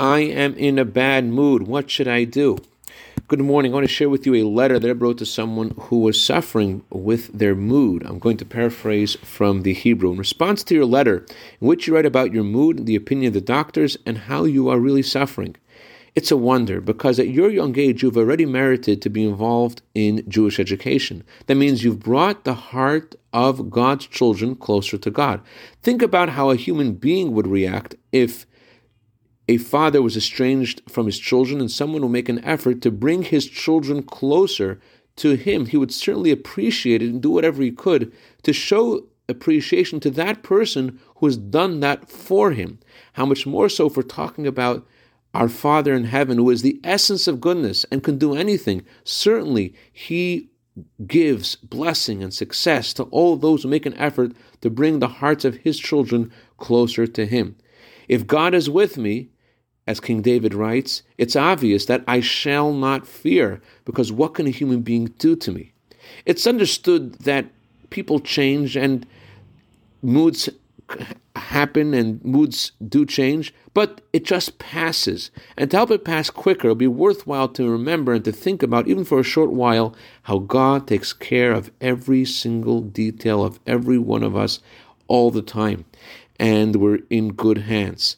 I am in a bad mood. What should I do? Good morning. I want to share with you a letter that I wrote to someone who was suffering with their mood. I'm going to paraphrase from the Hebrew. In response to your letter, in which you write about your mood, the opinion of the doctors, and how you are really suffering. It's a wonder because at your young age you've already merited to be involved in Jewish education. That means you've brought the heart of God's children closer to God. Think about how a human being would react if a father was estranged from his children and someone will make an effort to bring his children closer to him. He would certainly appreciate it and do whatever he could to show appreciation to that person who has done that for him. How much more so for talking about our Father in heaven, who is the essence of goodness and can do anything, certainly He gives blessing and success to all those who make an effort to bring the hearts of His children closer to Him. If God is with me, as King David writes, it's obvious that I shall not fear, because what can a human being do to me? It's understood that people change and moods happen and moods do change, but it just passes. And to help it pass quicker, it'll be worthwhile to remember and to think about, even for a short while, how God takes care of every single detail of every one of us all the time. And we're in good hands.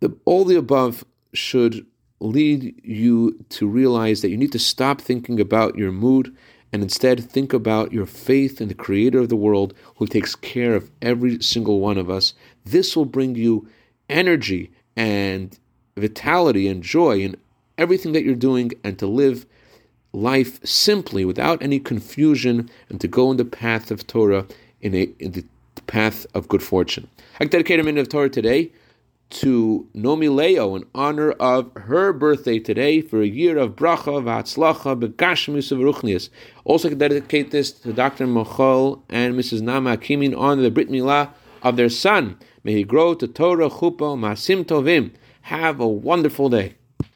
The, all the above should lead you to realize that you need to stop thinking about your mood and instead think about your faith in the creator of the world who takes care of every single one of us. This will bring you energy and vitality and joy in everything that you're doing and to live life simply without any confusion and to go in the path of Torah in, a, in the path of good fortune. I dedicate a minute of Torah today to Nomi Leo in honor of her birthday today for a year of bracha v'atzlacha begashmis of Also, dedicate this to Dr. Mochol and Mrs. Nama Akimin on the Brit Milah of their son. May he grow to Torah, Chuppah, Masim Tovim. Have a wonderful day.